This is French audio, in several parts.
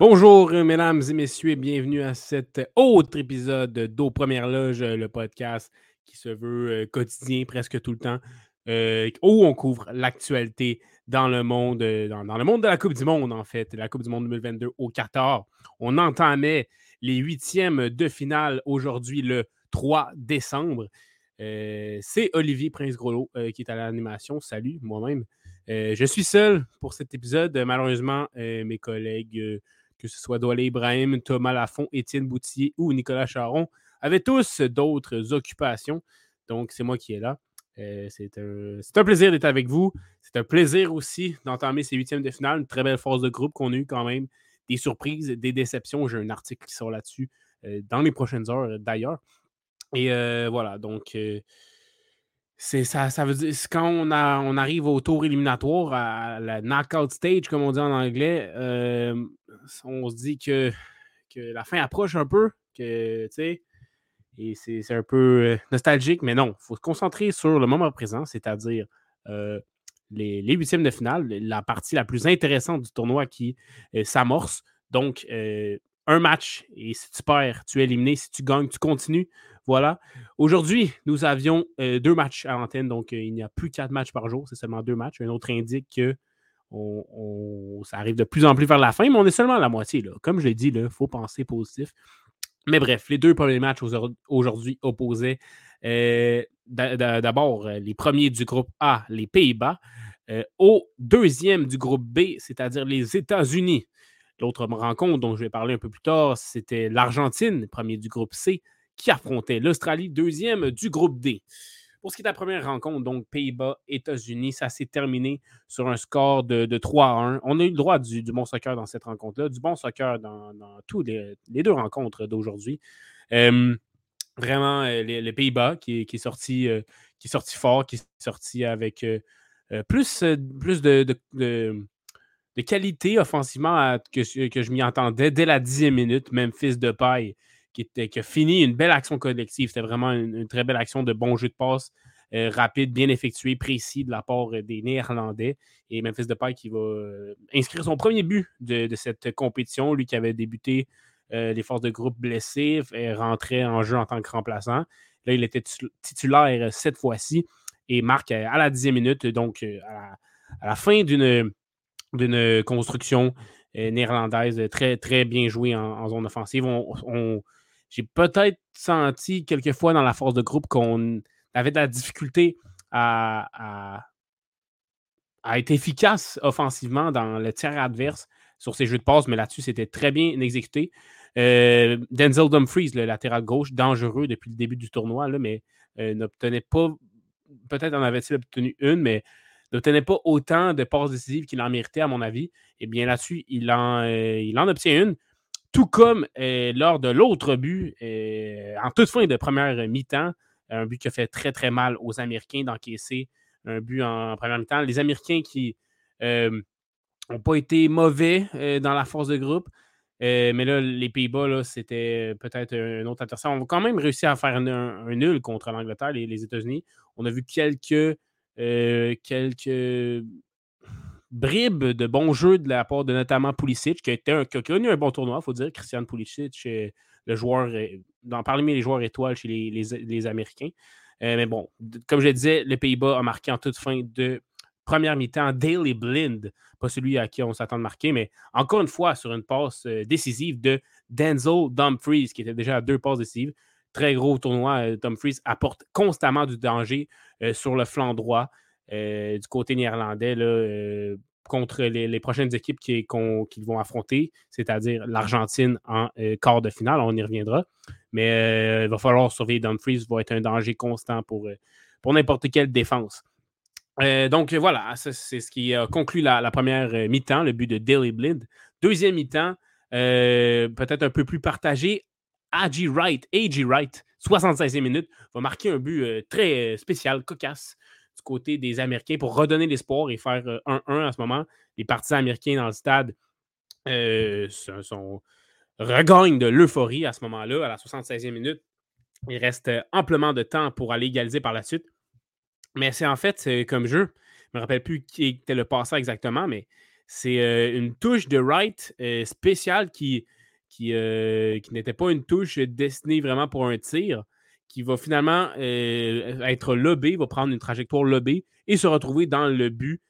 Bonjour, mesdames et messieurs, bienvenue à cet autre épisode d'Aux Premières Loges, le podcast qui se veut euh, quotidien presque tout le temps, euh, où on couvre l'actualité dans le monde, dans, le monde de la Coupe du Monde, en fait, la Coupe du Monde 2022 au Qatar. On entamait les huitièmes de finale aujourd'hui, le 3 décembre. C'est Olivier Prince-Groslo qui est à l'animation. Salut, moi-même. je suis seul pour cet épisode. Malheureusement, mes collègues que ce soit Douala Ibrahim, Thomas Lafont, Étienne Boutier ou Nicolas Charon, avaient tous d'autres occupations. Donc, c'est moi qui est là. Euh, c'est un, plaisir d'être avec vous. C'est un plaisir aussi d'entamer ces huitièmes de finale. Une très belle force de groupe qu'on a eu quand même. Des surprises, des déceptions. J'ai un article qui sort là-dessus euh, dans les prochaines heures d'ailleurs. Et euh, voilà, donc ça, ça veut dire quand on, a, on arrive au tour éliminatoire, à la knockout stage, comme on dit en anglais, euh, on se dit que, que, la fin approche un peu, que et c'est un peu euh, nostalgique, mais non, il faut se concentrer sur le moment présent, c'est-à-dire euh, les, huitièmes de finale, la partie la plus intéressante du tournoi qui s'amorce. Donc, un match et si tu perds, tu es éliminé. Si tu gagnes, tu continues. Voilà. Aujourd'hui, nous avions euh, deux matchs à l'antenne, donc euh, il n'y a plus quatre matchs par jour, c'est seulement deux matchs. Un autre indique que ça arrive de plus en plus vers la fin, mais on est seulement à la moitié. Comme je l'ai dit, il faut penser positif. Mais bref, les deux premiers matchs aujourd'hui opposaient euh, d'abord les premiers du groupe A, les Pays-Bas, au deuxième du groupe B, c'est-à-dire les États-Unis. L'autre rencontre dont je vais parler un peu plus tard, c'était l'Argentine, premier du groupe C, qui affrontait l'Australie, deuxième du groupe D. Pour ce qui est de la première rencontre, donc Pays-Bas, États-Unis, ça s'est terminé sur un score de, 3 à 1. On a eu le droit du, bon soccer dans cette rencontre-là, du bon soccer dans, tous les, deux rencontres d'aujourd'hui. vraiment, euh, les, Pays-Bas qui, est sorti, euh, qui est sorti fort, qui est sorti avec euh, plus, de, qualité offensivement que, que, je m'y entendais dès la dixième minute. Memphis de paille qui, a fini une belle action collective. C'était vraiment une, très belle action de bon jeu de passe euh, rapide, bien effectué, précis de la part euh, des Néerlandais. Et Memphis de paille qui va euh, inscrire son premier but de, cette compétition. Lui qui avait débuté les forces de groupe blessées, rentrait en jeu en tant que remplaçant. Là, il était titulaire cette fois-ci et marque à la dixième minute, donc à la fin d'une construction néerlandaise très, très bien jouée en, zone offensive. J'ai peut-être senti quelquefois dans la force de groupe qu'on avait de la difficulté à, être efficace offensivement dans le tiers adverse sur ses jeux de passe, mais là-dessus, c'était très bien exécuté. Euh, Denzel Dumfries, le latéral gauche, dangereux depuis le début du tournoi, là, mais euh, n'obtenait pas, peut-être en avait-il obtenu une, mais n'obtenait pas autant de passes décisives qu'il en méritait, à mon avis. Et eh bien là-dessus, il en, euh, il en obtient une. Tout comme euh, lors de l'autre but, euh, en toute fin de première mi-temps, un but qui a fait très très mal aux Américains d'encaisser un but en, première mi-temps. Les Américains qui n'ont pas été mauvais dans la force de groupe, mais là, les Pays-Bas, c'était peut-être un autre adversaire. On va quand même réussir à faire un, nul contre l'Angleterre, les, les États-Unis. On a vu quelques euh, quelques bribes de bons jeux de la part de notamment Pulisic, qui a, un, connu un bon tournoi, il faut dire. Christian Pulisic, euh, le joueur, euh, dans, parmi les joueurs étoiles chez les, Américains. mais bon, comme je disais, le Pays-Bas a marqué en toute fin de première mi-temps Daily Blind, pas celui à qui on s'attend de marquer, mais encore une fois sur une passe décisive de Denzel Dumfries, qui était déjà à deux passes décisives très gros tournoi. Dumfries apporte constamment du danger euh, sur le flanc droit euh, du côté néerlandais euh, contre les, prochaines équipes qu'ils vont affronter, c'est-à-dire l'Argentine en quart de finale. On y reviendra. Mais il va falloir surveiller Dumfries, va être un danger constant pour, pour n'importe quelle défense. donc voilà, c'est ce qui a conclu la, première mi-temps, le but de Daily Blind. Deuxième mi-temps, peut-être un peu plus partagé. A.G. Wright, A.G. Wright, 76e minute, va marquer un but euh, très euh, spécial, cocasse, côté des Américains pour redonner l'espoir et faire 1-1 à ce moment. Les partisans américains dans le stade sont, regagnent de l'euphorie à ce moment-là, à la 76e minute. Il reste amplement de temps pour aller égaliser par la suite. Mais c'est en fait comme jeu. Je ne me rappelle plus qui était le passant exactement, mais c'est une touche de right spéciale qui, qui, qui n'était pas une touche destinée vraiment pour un tir, qui va finalement être lobé, va prendre une trajectoire lobée et se retrouver dans le but.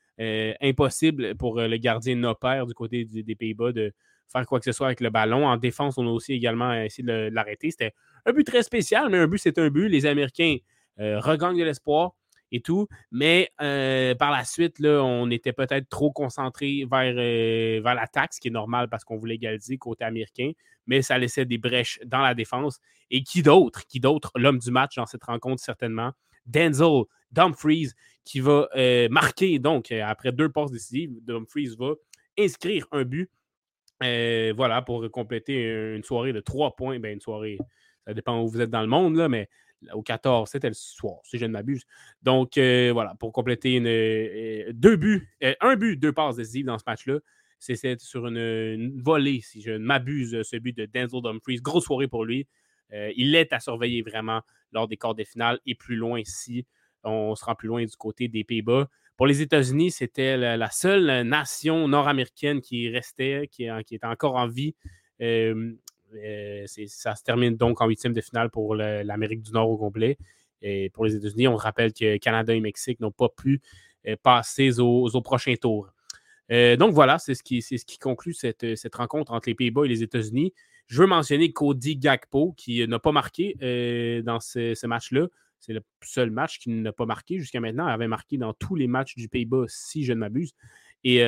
impossible pour le gardien Noper du côté des Pays-Bas de faire quoi que ce soit avec le ballon. En défense, on a aussi également essayé de l'arrêter. C'était un but très spécial, mais un but, c'est un but. Les Américains regagnent de l'espoir et tout. Mais euh, par la suite, là, on était peut-être trop concentré vers, euh, vers l'attaque, ce qui est normal parce qu'on voulait égaliser côté américain, mais ça laissait des brèches dans la défense. Et qui d'autre? Qui d'autre? L'homme du match dans cette rencontre, certainement? Denzel Dumfries, qui va euh, marquer, donc, après deux passes décisives, Dumfries va inscrire un but. voilà, pour compléter une soirée de trois points. Ben, une soirée, ça dépend où vous êtes dans le monde, là, mais au 14, c'était le soir, si je ne m'abuse. Donc, euh, voilà, pour compléter euh, deux buts, euh, un but, deux passes décisives dans ce match-là. C'est sur une, volée, si je ne m'abuse, ce but de Denzel Dumfries. Grosse soirée pour lui. il est à surveiller vraiment lors des quarts de finale et plus loin si on se rend plus loin du côté des Pays-Bas. Pour les États-Unis, c'était la, seule nation nord-américaine qui restait, qui, était encore en vie ça se termine donc en huitième de finale pour l'Amérique du Nord au complet. Et pour les États-Unis, on rappelle que Canada et Mexique n'ont pas pu euh, passer aux, prochains tours. Euh, donc voilà, c'est ce, qui, conclut cette, rencontre entre les Pays-Bas et les États-Unis. Je veux mentionner Cody Gakpo qui n'a pas marqué dans ce, match-là. C'est le seul match qui n'a pas marqué jusqu'à maintenant. Il avait marqué dans tous les matchs du Pays-Bas, si je ne m'abuse. Et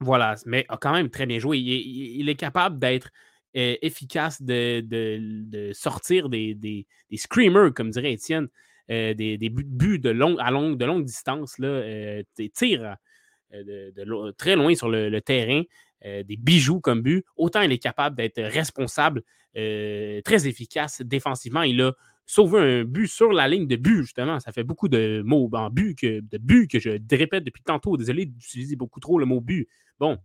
voilà, mais a quand même très bien joué. il est capable d'être euh, efficace de, sortir des, des, screamers, comme dirait Étienne, euh, des, buts de longue, à longue, de longue distance, là, euh, des tirs de, très loin sur le, terrain, des bijoux comme but. Autant il est capable d'être responsable, très efficace défensivement. Il a sauvé un but sur la ligne de but, justement. Ça fait beaucoup de mots en but que, de but que je répète depuis tantôt. Désolé d'utiliser beaucoup trop le mot but. Bon,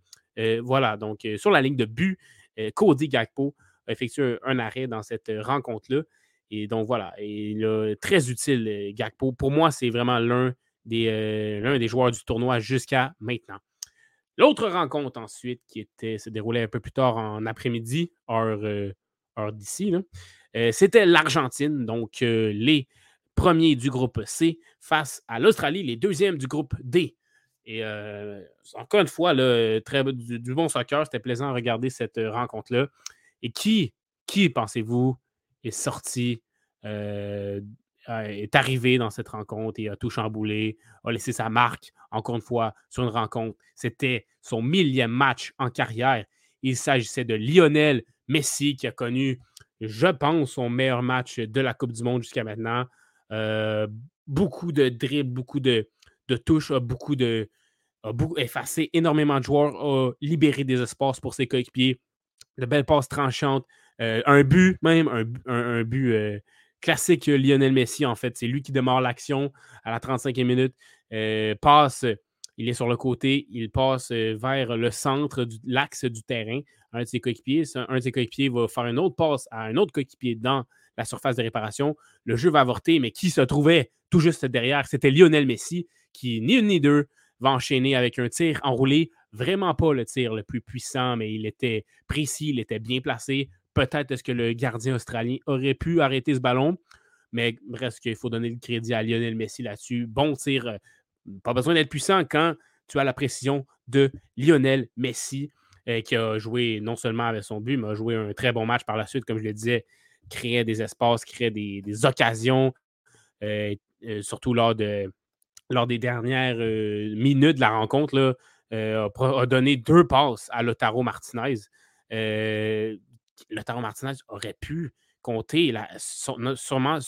voilà. Donc, sur la ligne de but, euh, Cody Gakpo a effectué un, arrêt dans cette euh, rencontre-là. Et donc voilà, il est très utile, euh, Gakpo. Pour moi, c'est vraiment l'un des, des joueurs du tournoi jusqu'à maintenant. L'autre rencontre ensuite, qui était, se déroulait un peu plus tard en après-midi, heure, d'ici, c'était l'Argentine, donc les premiers du groupe C face à l'Australie, les deuxièmes du groupe D. Et euh, encore une fois, très, du, bon soccer, c'était plaisant à regarder cette euh, rencontre-là. Et qui, qui pensez-vous, est sorti, euh, est arrivé dans cette rencontre et a tout chamboulé, a laissé sa marque, encore une fois, sur une rencontre? C'était son millième match en carrière. Il s'agissait de Lionel Messi qui a connu, je pense, son meilleur match de la Coupe du Monde jusqu'à maintenant. beaucoup de dribbles, beaucoup de, touches, beaucoup de, a effacé énormément de joueurs, a libéré des espaces pour ses coéquipiers, de belles passes tranchantes, euh, un but même, un, but euh, classique Lionel Messi en fait. C'est lui qui démarre l'action à la 35e minute, euh, passe, il est sur le côté, il passe vers le centre de l'axe du terrain. Un de ses coéquipiers, un de ses coéquipiers va faire une autre passe à un autre coéquipier dans la surface de réparation. Le jeu va avorter, mais qui se trouvait tout juste derrière? C'était Lionel Messi qui, ni une ni deux, va enchaîner avec un tir enroulé. Vraiment pas le tir le plus puissant, mais il était précis, il était bien placé. Peut-être est-ce que le gardien australien aurait pu arrêter ce ballon, mais reste qu'il faut donner le crédit à Lionel Messi là-dessus. Bon tir, euh, pas besoin d'être puissant quand tu as la précision de Lionel Messi, euh, qui a joué non seulement avec son but, mais a joué un très bon match par la suite, comme je le disais, créait des espaces, créait des, occasions, euh, surtout lors de, lors des dernières euh, minutes de la rencontre, là, euh, a, donné deux passes à Lotaro Martinez. Euh, Lotaro Martinez aurait pu compter sûrement,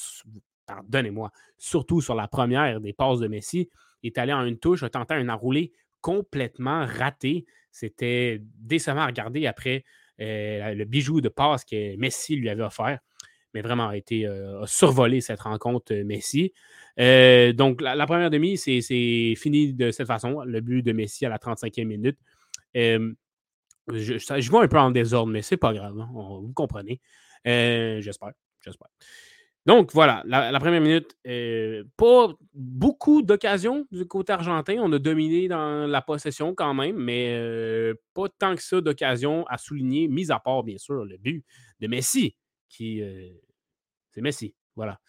pardonnez-moi, surtout sur la première des passes de Messi, il est allé en une touche, a tenté un enroulé complètement raté. C'était décevant à regarder après le bijou de passe que Messi lui avait offert mais vraiment a été a survolé cette rencontre Messi. donc, la, première demi, c'est fini de cette façon. Le but de Messi à la 35e minute. je, je, vois un peu en désordre, mais c'est pas grave. Hein, vous comprenez. J'espère. J'espère. Donc voilà, la, première minute, euh, pas beaucoup d'occasions du côté argentin. On a dominé dans la possession quand même, mais euh, pas tant que ça d'occasions à souligner, mis à part bien sûr le but de Messi, qui euh, c'est Messi. Voilà.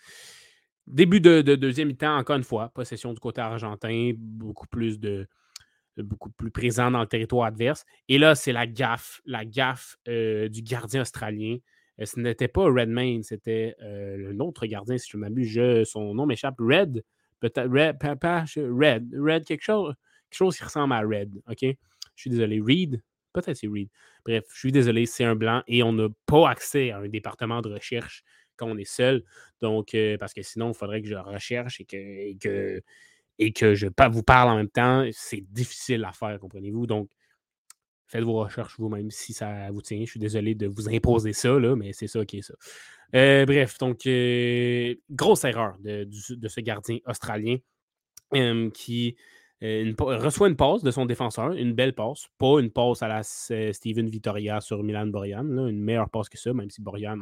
Début de, deuxième mi-temps, encore une fois, possession du côté argentin, beaucoup plus de beaucoup plus présent dans le territoire adverse. Et là, c'est la gaffe, la gaffe du gardien australien euh, ce n'était pas Redmayne, c'était euh, un autre gardien, si je m'abuse. Son nom m'échappe. Red. Peut-être Red, papa, Red. Red, quelque chose, quelque chose qui ressemble à Red. OK? Je suis désolé. Reed? Peut-être c'est Reed. Bref, je suis désolé, c'est un blanc et on n'a pas accès à un département de recherche quand on est seul. Donc, euh, parce que sinon, il faudrait que je recherche et que, et que, je vous parle en même temps. C'est difficile à faire, comprenez-vous? Donc, Faites vos recherches vous-même si ça vous tient. Je suis désolé de vous imposer ça, mais c'est ça qui est ça. Euh, bref, donc, euh, grosse erreur de, ce gardien australien qui euh, reçoit une passe de son défenseur, une belle passe, pas une passe à la Steven Vittoria sur Milan Borian, une meilleure passe que ça, même si Borian,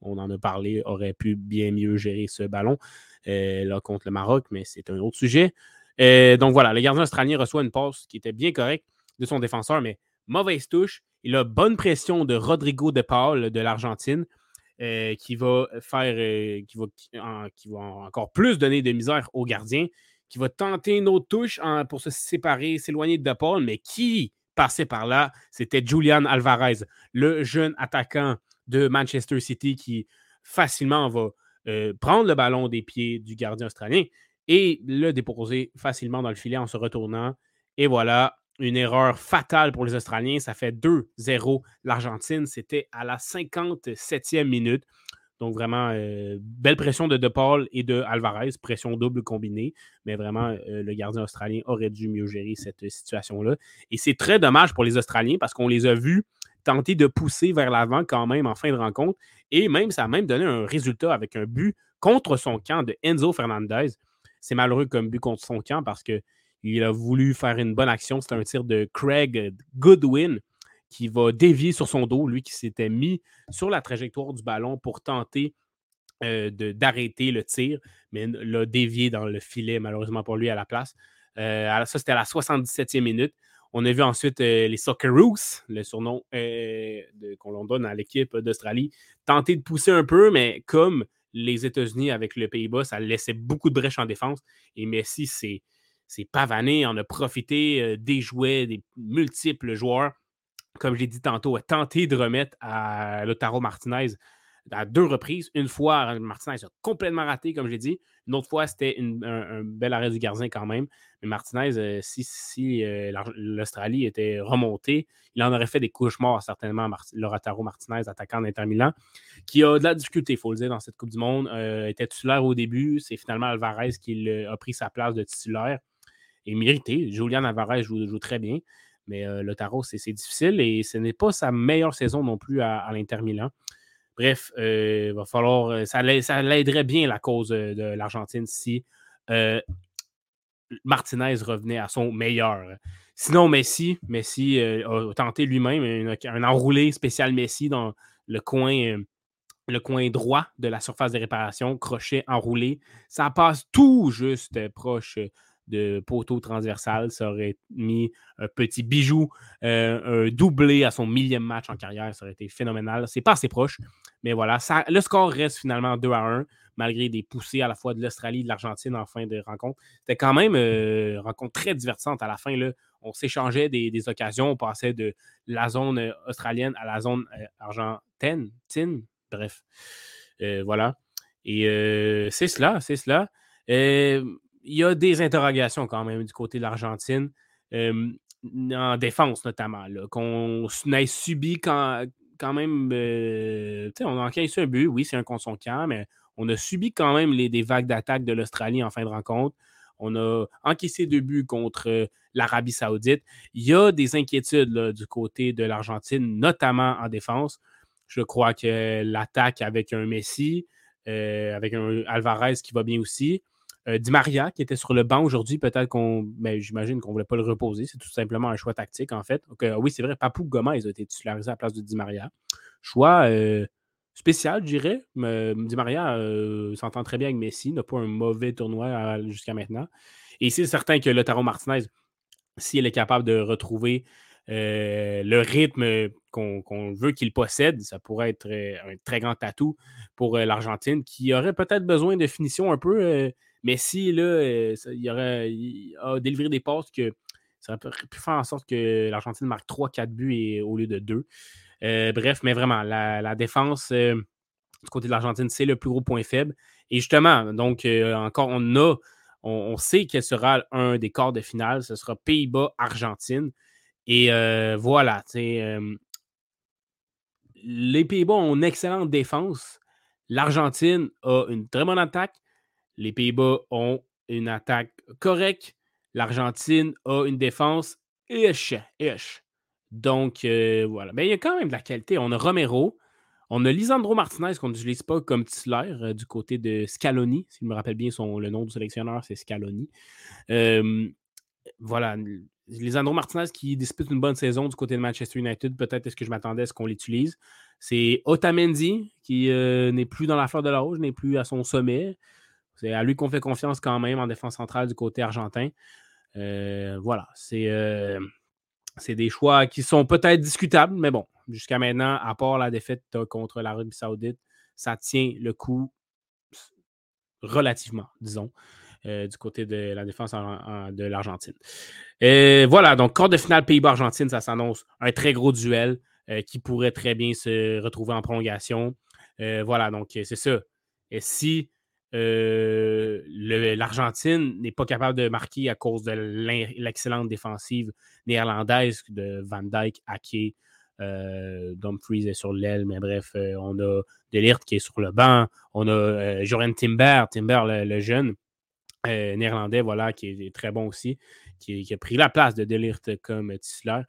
on, en a parlé, aurait pu bien mieux gérer ce ballon là contre le Maroc, mais c'est un autre sujet. donc voilà, le gardien australien reçoit une passe qui était bien correcte de son défenseur, mais mauvaise touche. Il a bonne pression de Rodrigo de Paul de l'Argentine. Euh, qui va faire euh, qui, va, qui va encore plus donner de misère au gardien, qui va tenter une autre touche pour se séparer, s'éloigner de Paul, mais qui passait par là, c'était Julian Alvarez, le jeune attaquant de Manchester City qui facilement va euh, prendre le ballon des pieds du gardien australien et le déposer facilement dans le filet en se retournant. Et voilà, une erreur fatale pour les Australiens. Ça fait 2-0 l'Argentine. C'était à la 57e minute. Donc, vraiment, euh, belle pression de De Paul et de Alvarez, pression double combinée. Mais vraiment, euh, le gardien australien aurait dû mieux gérer cette situation-là. Et c'est très dommage pour les Australiens parce qu'on les a vus tenter de pousser vers l'avant quand même en fin de rencontre. Et même, ça a même donné un résultat avec un but contre son camp de Enzo Fernandez. C'est malheureux comme but contre son camp parce que il a voulu faire une bonne action. C'est un tir de Craig Goodwin qui va dévier sur son dos, lui qui s'était mis sur la trajectoire du ballon pour tenter euh, d'arrêter le tir, mais l'a dévié dans le filet, malheureusement pour lui, à la place. Euh, ça, c'était à la 77e minute. On a vu ensuite euh, les Socceroos, le surnom qu'on donne à l'équipe d'Australie, tenter de pousser un peu, mais comme les États-Unis avec le Pays-Bas, ça laissait beaucoup de brèches en défense. Et Messi, c'est pavané. On a profité des jouets, des multiples joueurs. Comme j'ai dit tantôt, a tenté de remettre à Lotaro Martinez à deux reprises. Une fois, Martinez a complètement raté, comme j'ai dit. Une autre fois, c'était un, bel arrêt du gardien quand même. Mais Martinez, euh, si, euh, l'Australie était remontée, il en aurait fait des cauchemars, certainement, Lotaro Martinez, attaquant d'Inter Milan, qui a de la difficulté, il faut le dire, dans cette Coupe du Monde. était titulaire au début. C'est finalement Alvarez qui a pris sa place de titulaire et mérité. Julian Alvarez joue, très bien, mais euh, le tarot, c'est difficile et ce n'est pas sa meilleure saison non plus à, l'Inter Milan. Bref, euh, va falloir, euh, ça, l'aiderait bien la cause de l'Argentine si Martinez revenait à son meilleur. Sinon, Messi, Messi a tenté lui-même un, enroulé spécial Messi dans le coin, le coin droit de la surface de réparation, crochet enroulé. Ça passe tout juste proche de poteau transversal. Ça aurait mis un petit bijou, euh, un doublé à son millième match en carrière. Ça aurait été phénoménal. C'est pas assez proche, mais voilà. Le score reste finalement 2 à 1, malgré des poussées à la fois de l'Australie et de l'Argentine en fin de rencontre. C'était quand même euh, une rencontre très divertissante à la fin. Là. On s'échangeait des, occasions. On passait de la zone euh, australienne à la zone argentine. Bref, voilà. Et c'est cela, c'est cela il y a des interrogations quand même du côté de l'Argentine, en défense notamment, qu'on ait subi quand, quand même. Euh, on a encaissé un but, oui, c'est un contre son camp, mais on a subi quand même les, des vagues d'attaque de l'Australie en fin de rencontre. On a encaissé deux buts contre l'Arabie Saoudite. Il y a des inquiétudes du côté de l'Argentine, notamment en défense. Je crois que l'attaque avec un Messi, euh, avec un Alvarez qui va bien aussi, Di Maria, qui était sur le banc aujourd'hui, peut-être qu'on. Ben, J'imagine qu'on ne voulait pas le reposer. C'est tout simplement un choix tactique, en fait. oui, c'est vrai, Papou Gomez a été titularisé à la place de Di Maria. Choix spécial, je dirais. Di Maria s'entend très bien avec Messi, n'a pas un mauvais tournoi jusqu'à maintenant. Et c'est certain que Lotaro Martinez, s'il est capable de retrouver le rythme qu'on veut qu'il possède, ça pourrait être un très grand atout pour l'Argentine qui aurait peut-être besoin de finition un peu. Messi, là, il, aurait, a délivré des passes que ça aurait pu faire en sorte que l'Argentine marque 3-4 buts au lieu de 2. bref, mais vraiment, la, défense du côté de l'Argentine, c'est le plus gros point faible. Et justement, donc, encore, on a on, sait quel sera un des quarts de finale. Ce sera Pays-Bas-Argentine. Et voilà, les Pays-Bas ont une excellente défense. L'Argentine a une très bonne attaque. Les Pays-Bas ont une attaque correcte. L'Argentine a une défense ish, Donc, voilà. Mais il y a quand même de la qualité. On a Romero. On a Lisandro Martinez qu'on n'utilise pas comme titulaire du côté de Scaloni. Si je me rappelle bien son, le nom du sélectionneur, c'est Scaloni. voilà. Lisandro Martinez qui dispute une bonne saison du côté de Manchester United, peut-être est-ce que je m'attendais à ce qu'on l'utilise. C'est Otamendi qui euh, n'est plus dans la fleur de la rouge, n'est plus à son sommet. C'est à lui qu'on fait confiance quand même en défense centrale du côté argentin. Euh, voilà, euh, c'est des choix qui sont peut-être discutables, mais bon, jusqu'à maintenant, à part la défaite contre l'Arabie Saoudite, ça tient le coup relativement, disons. Euh, du côté de la défense de l'Argentine. Euh, voilà, donc quart de finale Pays-Bas-Argentine, ça s'annonce un très gros duel euh, qui pourrait très bien se retrouver en prolongation. voilà, donc c'est ça. Et si l'Argentine n'est pas capable de marquer à cause de l'excellente défensive néerlandaise de Van Dijk, Ake, Dumfries est sur l'aile, mais bref, on a Delirte qui est sur le banc, on a Joran Timber, Timber le jeune, euh, néerlandais, voilà, qui est très bon aussi, qui, a pris la place de Delirte comme titulaire.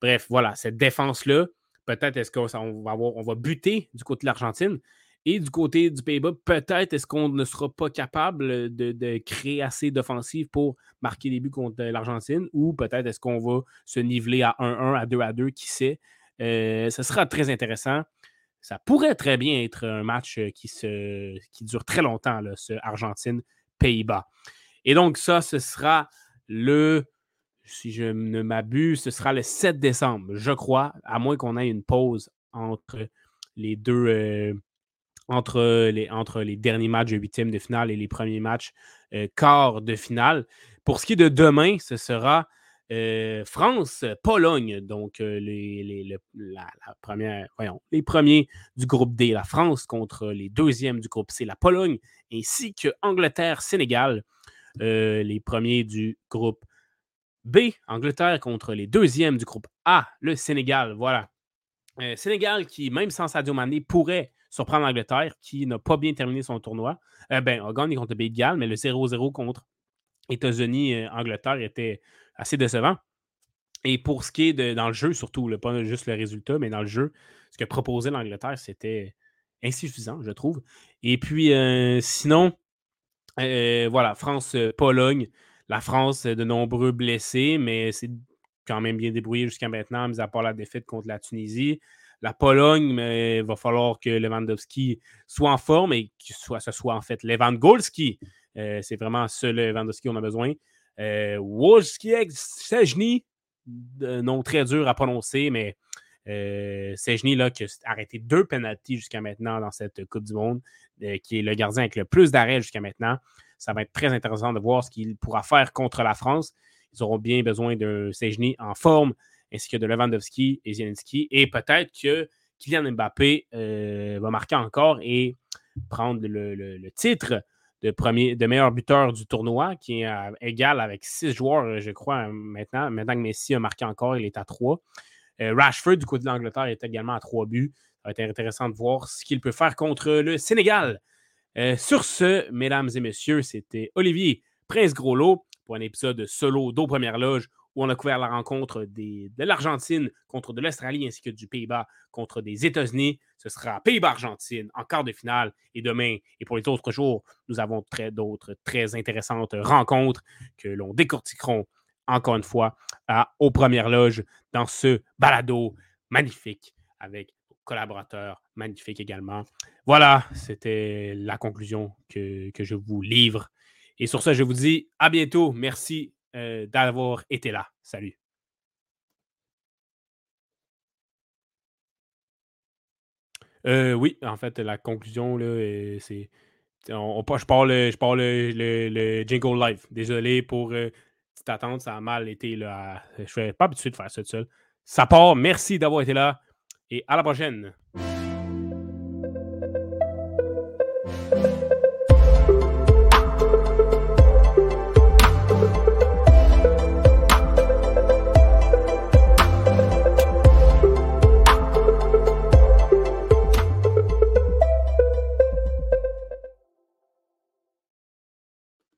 Bref, voilà, cette défense-là, peut-être est-ce qu'on va, on va buter du côté de l'Argentine. Et du côté du Pays-Bas, peut-être est-ce qu'on ne sera pas capable de, créer assez d'offensives pour marquer des buts contre l'Argentine, ou peut-être est-ce qu'on va se niveler à 1-1, à 2-2, qui sait? Euh, ce sera très intéressant. Ça pourrait très bien être un match qui, se, qui dure très longtemps, là, ce Argentine Pays-Bas. Et donc, ça, ce sera le, si je ne m'abuse, ce sera le 7 décembre, je crois, à moins qu'on ait une pause entre les deux, euh, entre, les, entre les derniers matchs de huitième de finale et les premiers matchs euh, quart de finale. Pour ce qui est de demain, ce sera euh, France-Pologne, donc les, la, première, les premiers du groupe D, la France contre les deuxièmes du groupe C, la Pologne, ainsi que Angleterre-Sénégal, euh, les premiers du groupe B, Angleterre contre les deuxièmes du groupe A, le Sénégal. Voilà. Euh, Sénégal qui, même sans Sadio Mané, pourrait surprendre l'Angleterre, qui n'a pas bien terminé son tournoi. ben, a contre le Pays mais le 0-0 contre États-Unis-Angleterre était assez décevant. Et pour ce qui est de, dans le jeu, surtout, pas juste le résultat, mais dans le jeu, ce que proposait l'Angleterre, c'était insuffisant, je trouve. Et puis, euh, sinon, euh, voilà, France-Pologne. La France, de nombreux blessés, mais c'est quand même bien débrouillé jusqu'à maintenant, mis à part la défaite contre la Tunisie. La Pologne, mais il va falloir que Lewandowski soit en forme et que ce soit en fait Lewandowski. Euh, c'est vraiment ce Lewandowski qu'on a besoin. Euh, Wojciech Sejny, nom très dur à prononcer, mais euh, Sejny qui a arrêté deux pénalties jusqu'à maintenant dans cette Coupe du Monde, euh, qui est le gardien avec le plus d'arrêts jusqu'à maintenant. Ça va être très intéressant de voir ce qu'il pourra faire contre la France. Ils auront bien besoin de Sejny en forme, ainsi que de Lewandowski et Zelensky. Et peut-être que Kylian Mbappé euh, va marquer encore et prendre le titre de, premier, de meilleur buteur du tournoi, qui est égal avec six joueurs, je crois, maintenant. Maintenant que Messi a marqué encore, il est à trois. Euh, Rashford, du côté de l'Angleterre, est également à trois buts. Ça va être intéressant de voir ce qu'il peut faire contre le Sénégal. Euh, sur ce, mesdames et messieurs, c'était Olivier Prince Groslo pour un épisode solo d'Aux Premières Loges où on a couvert la rencontre de l'Argentine contre de l'Australie ainsi que du Pays-Bas contre des États-Unis. Ce sera Pays-Bas-Argentine en quart de finale. Et demain, et pour les autres jours, nous avons d'autres très intéressantes rencontres que l'on décortiqueront encore une fois aux premières loges dans ce balado magnifique avec collaborateurs magnifiques également. Voilà, c'était la conclusion que, je vous livre. Et sur ça, je vous dis à bientôt. Merci euh, d'avoir été là. Salut. Euh, oui, en fait, la conclusion, là, c'est. On, je parle, je parle le, le, jingle live. Désolé pour euh, attente, ça a mal été. Là, je ne suis pas habitué de faire ça tout seul. Ça part. Merci d'avoir été là et à la prochaine.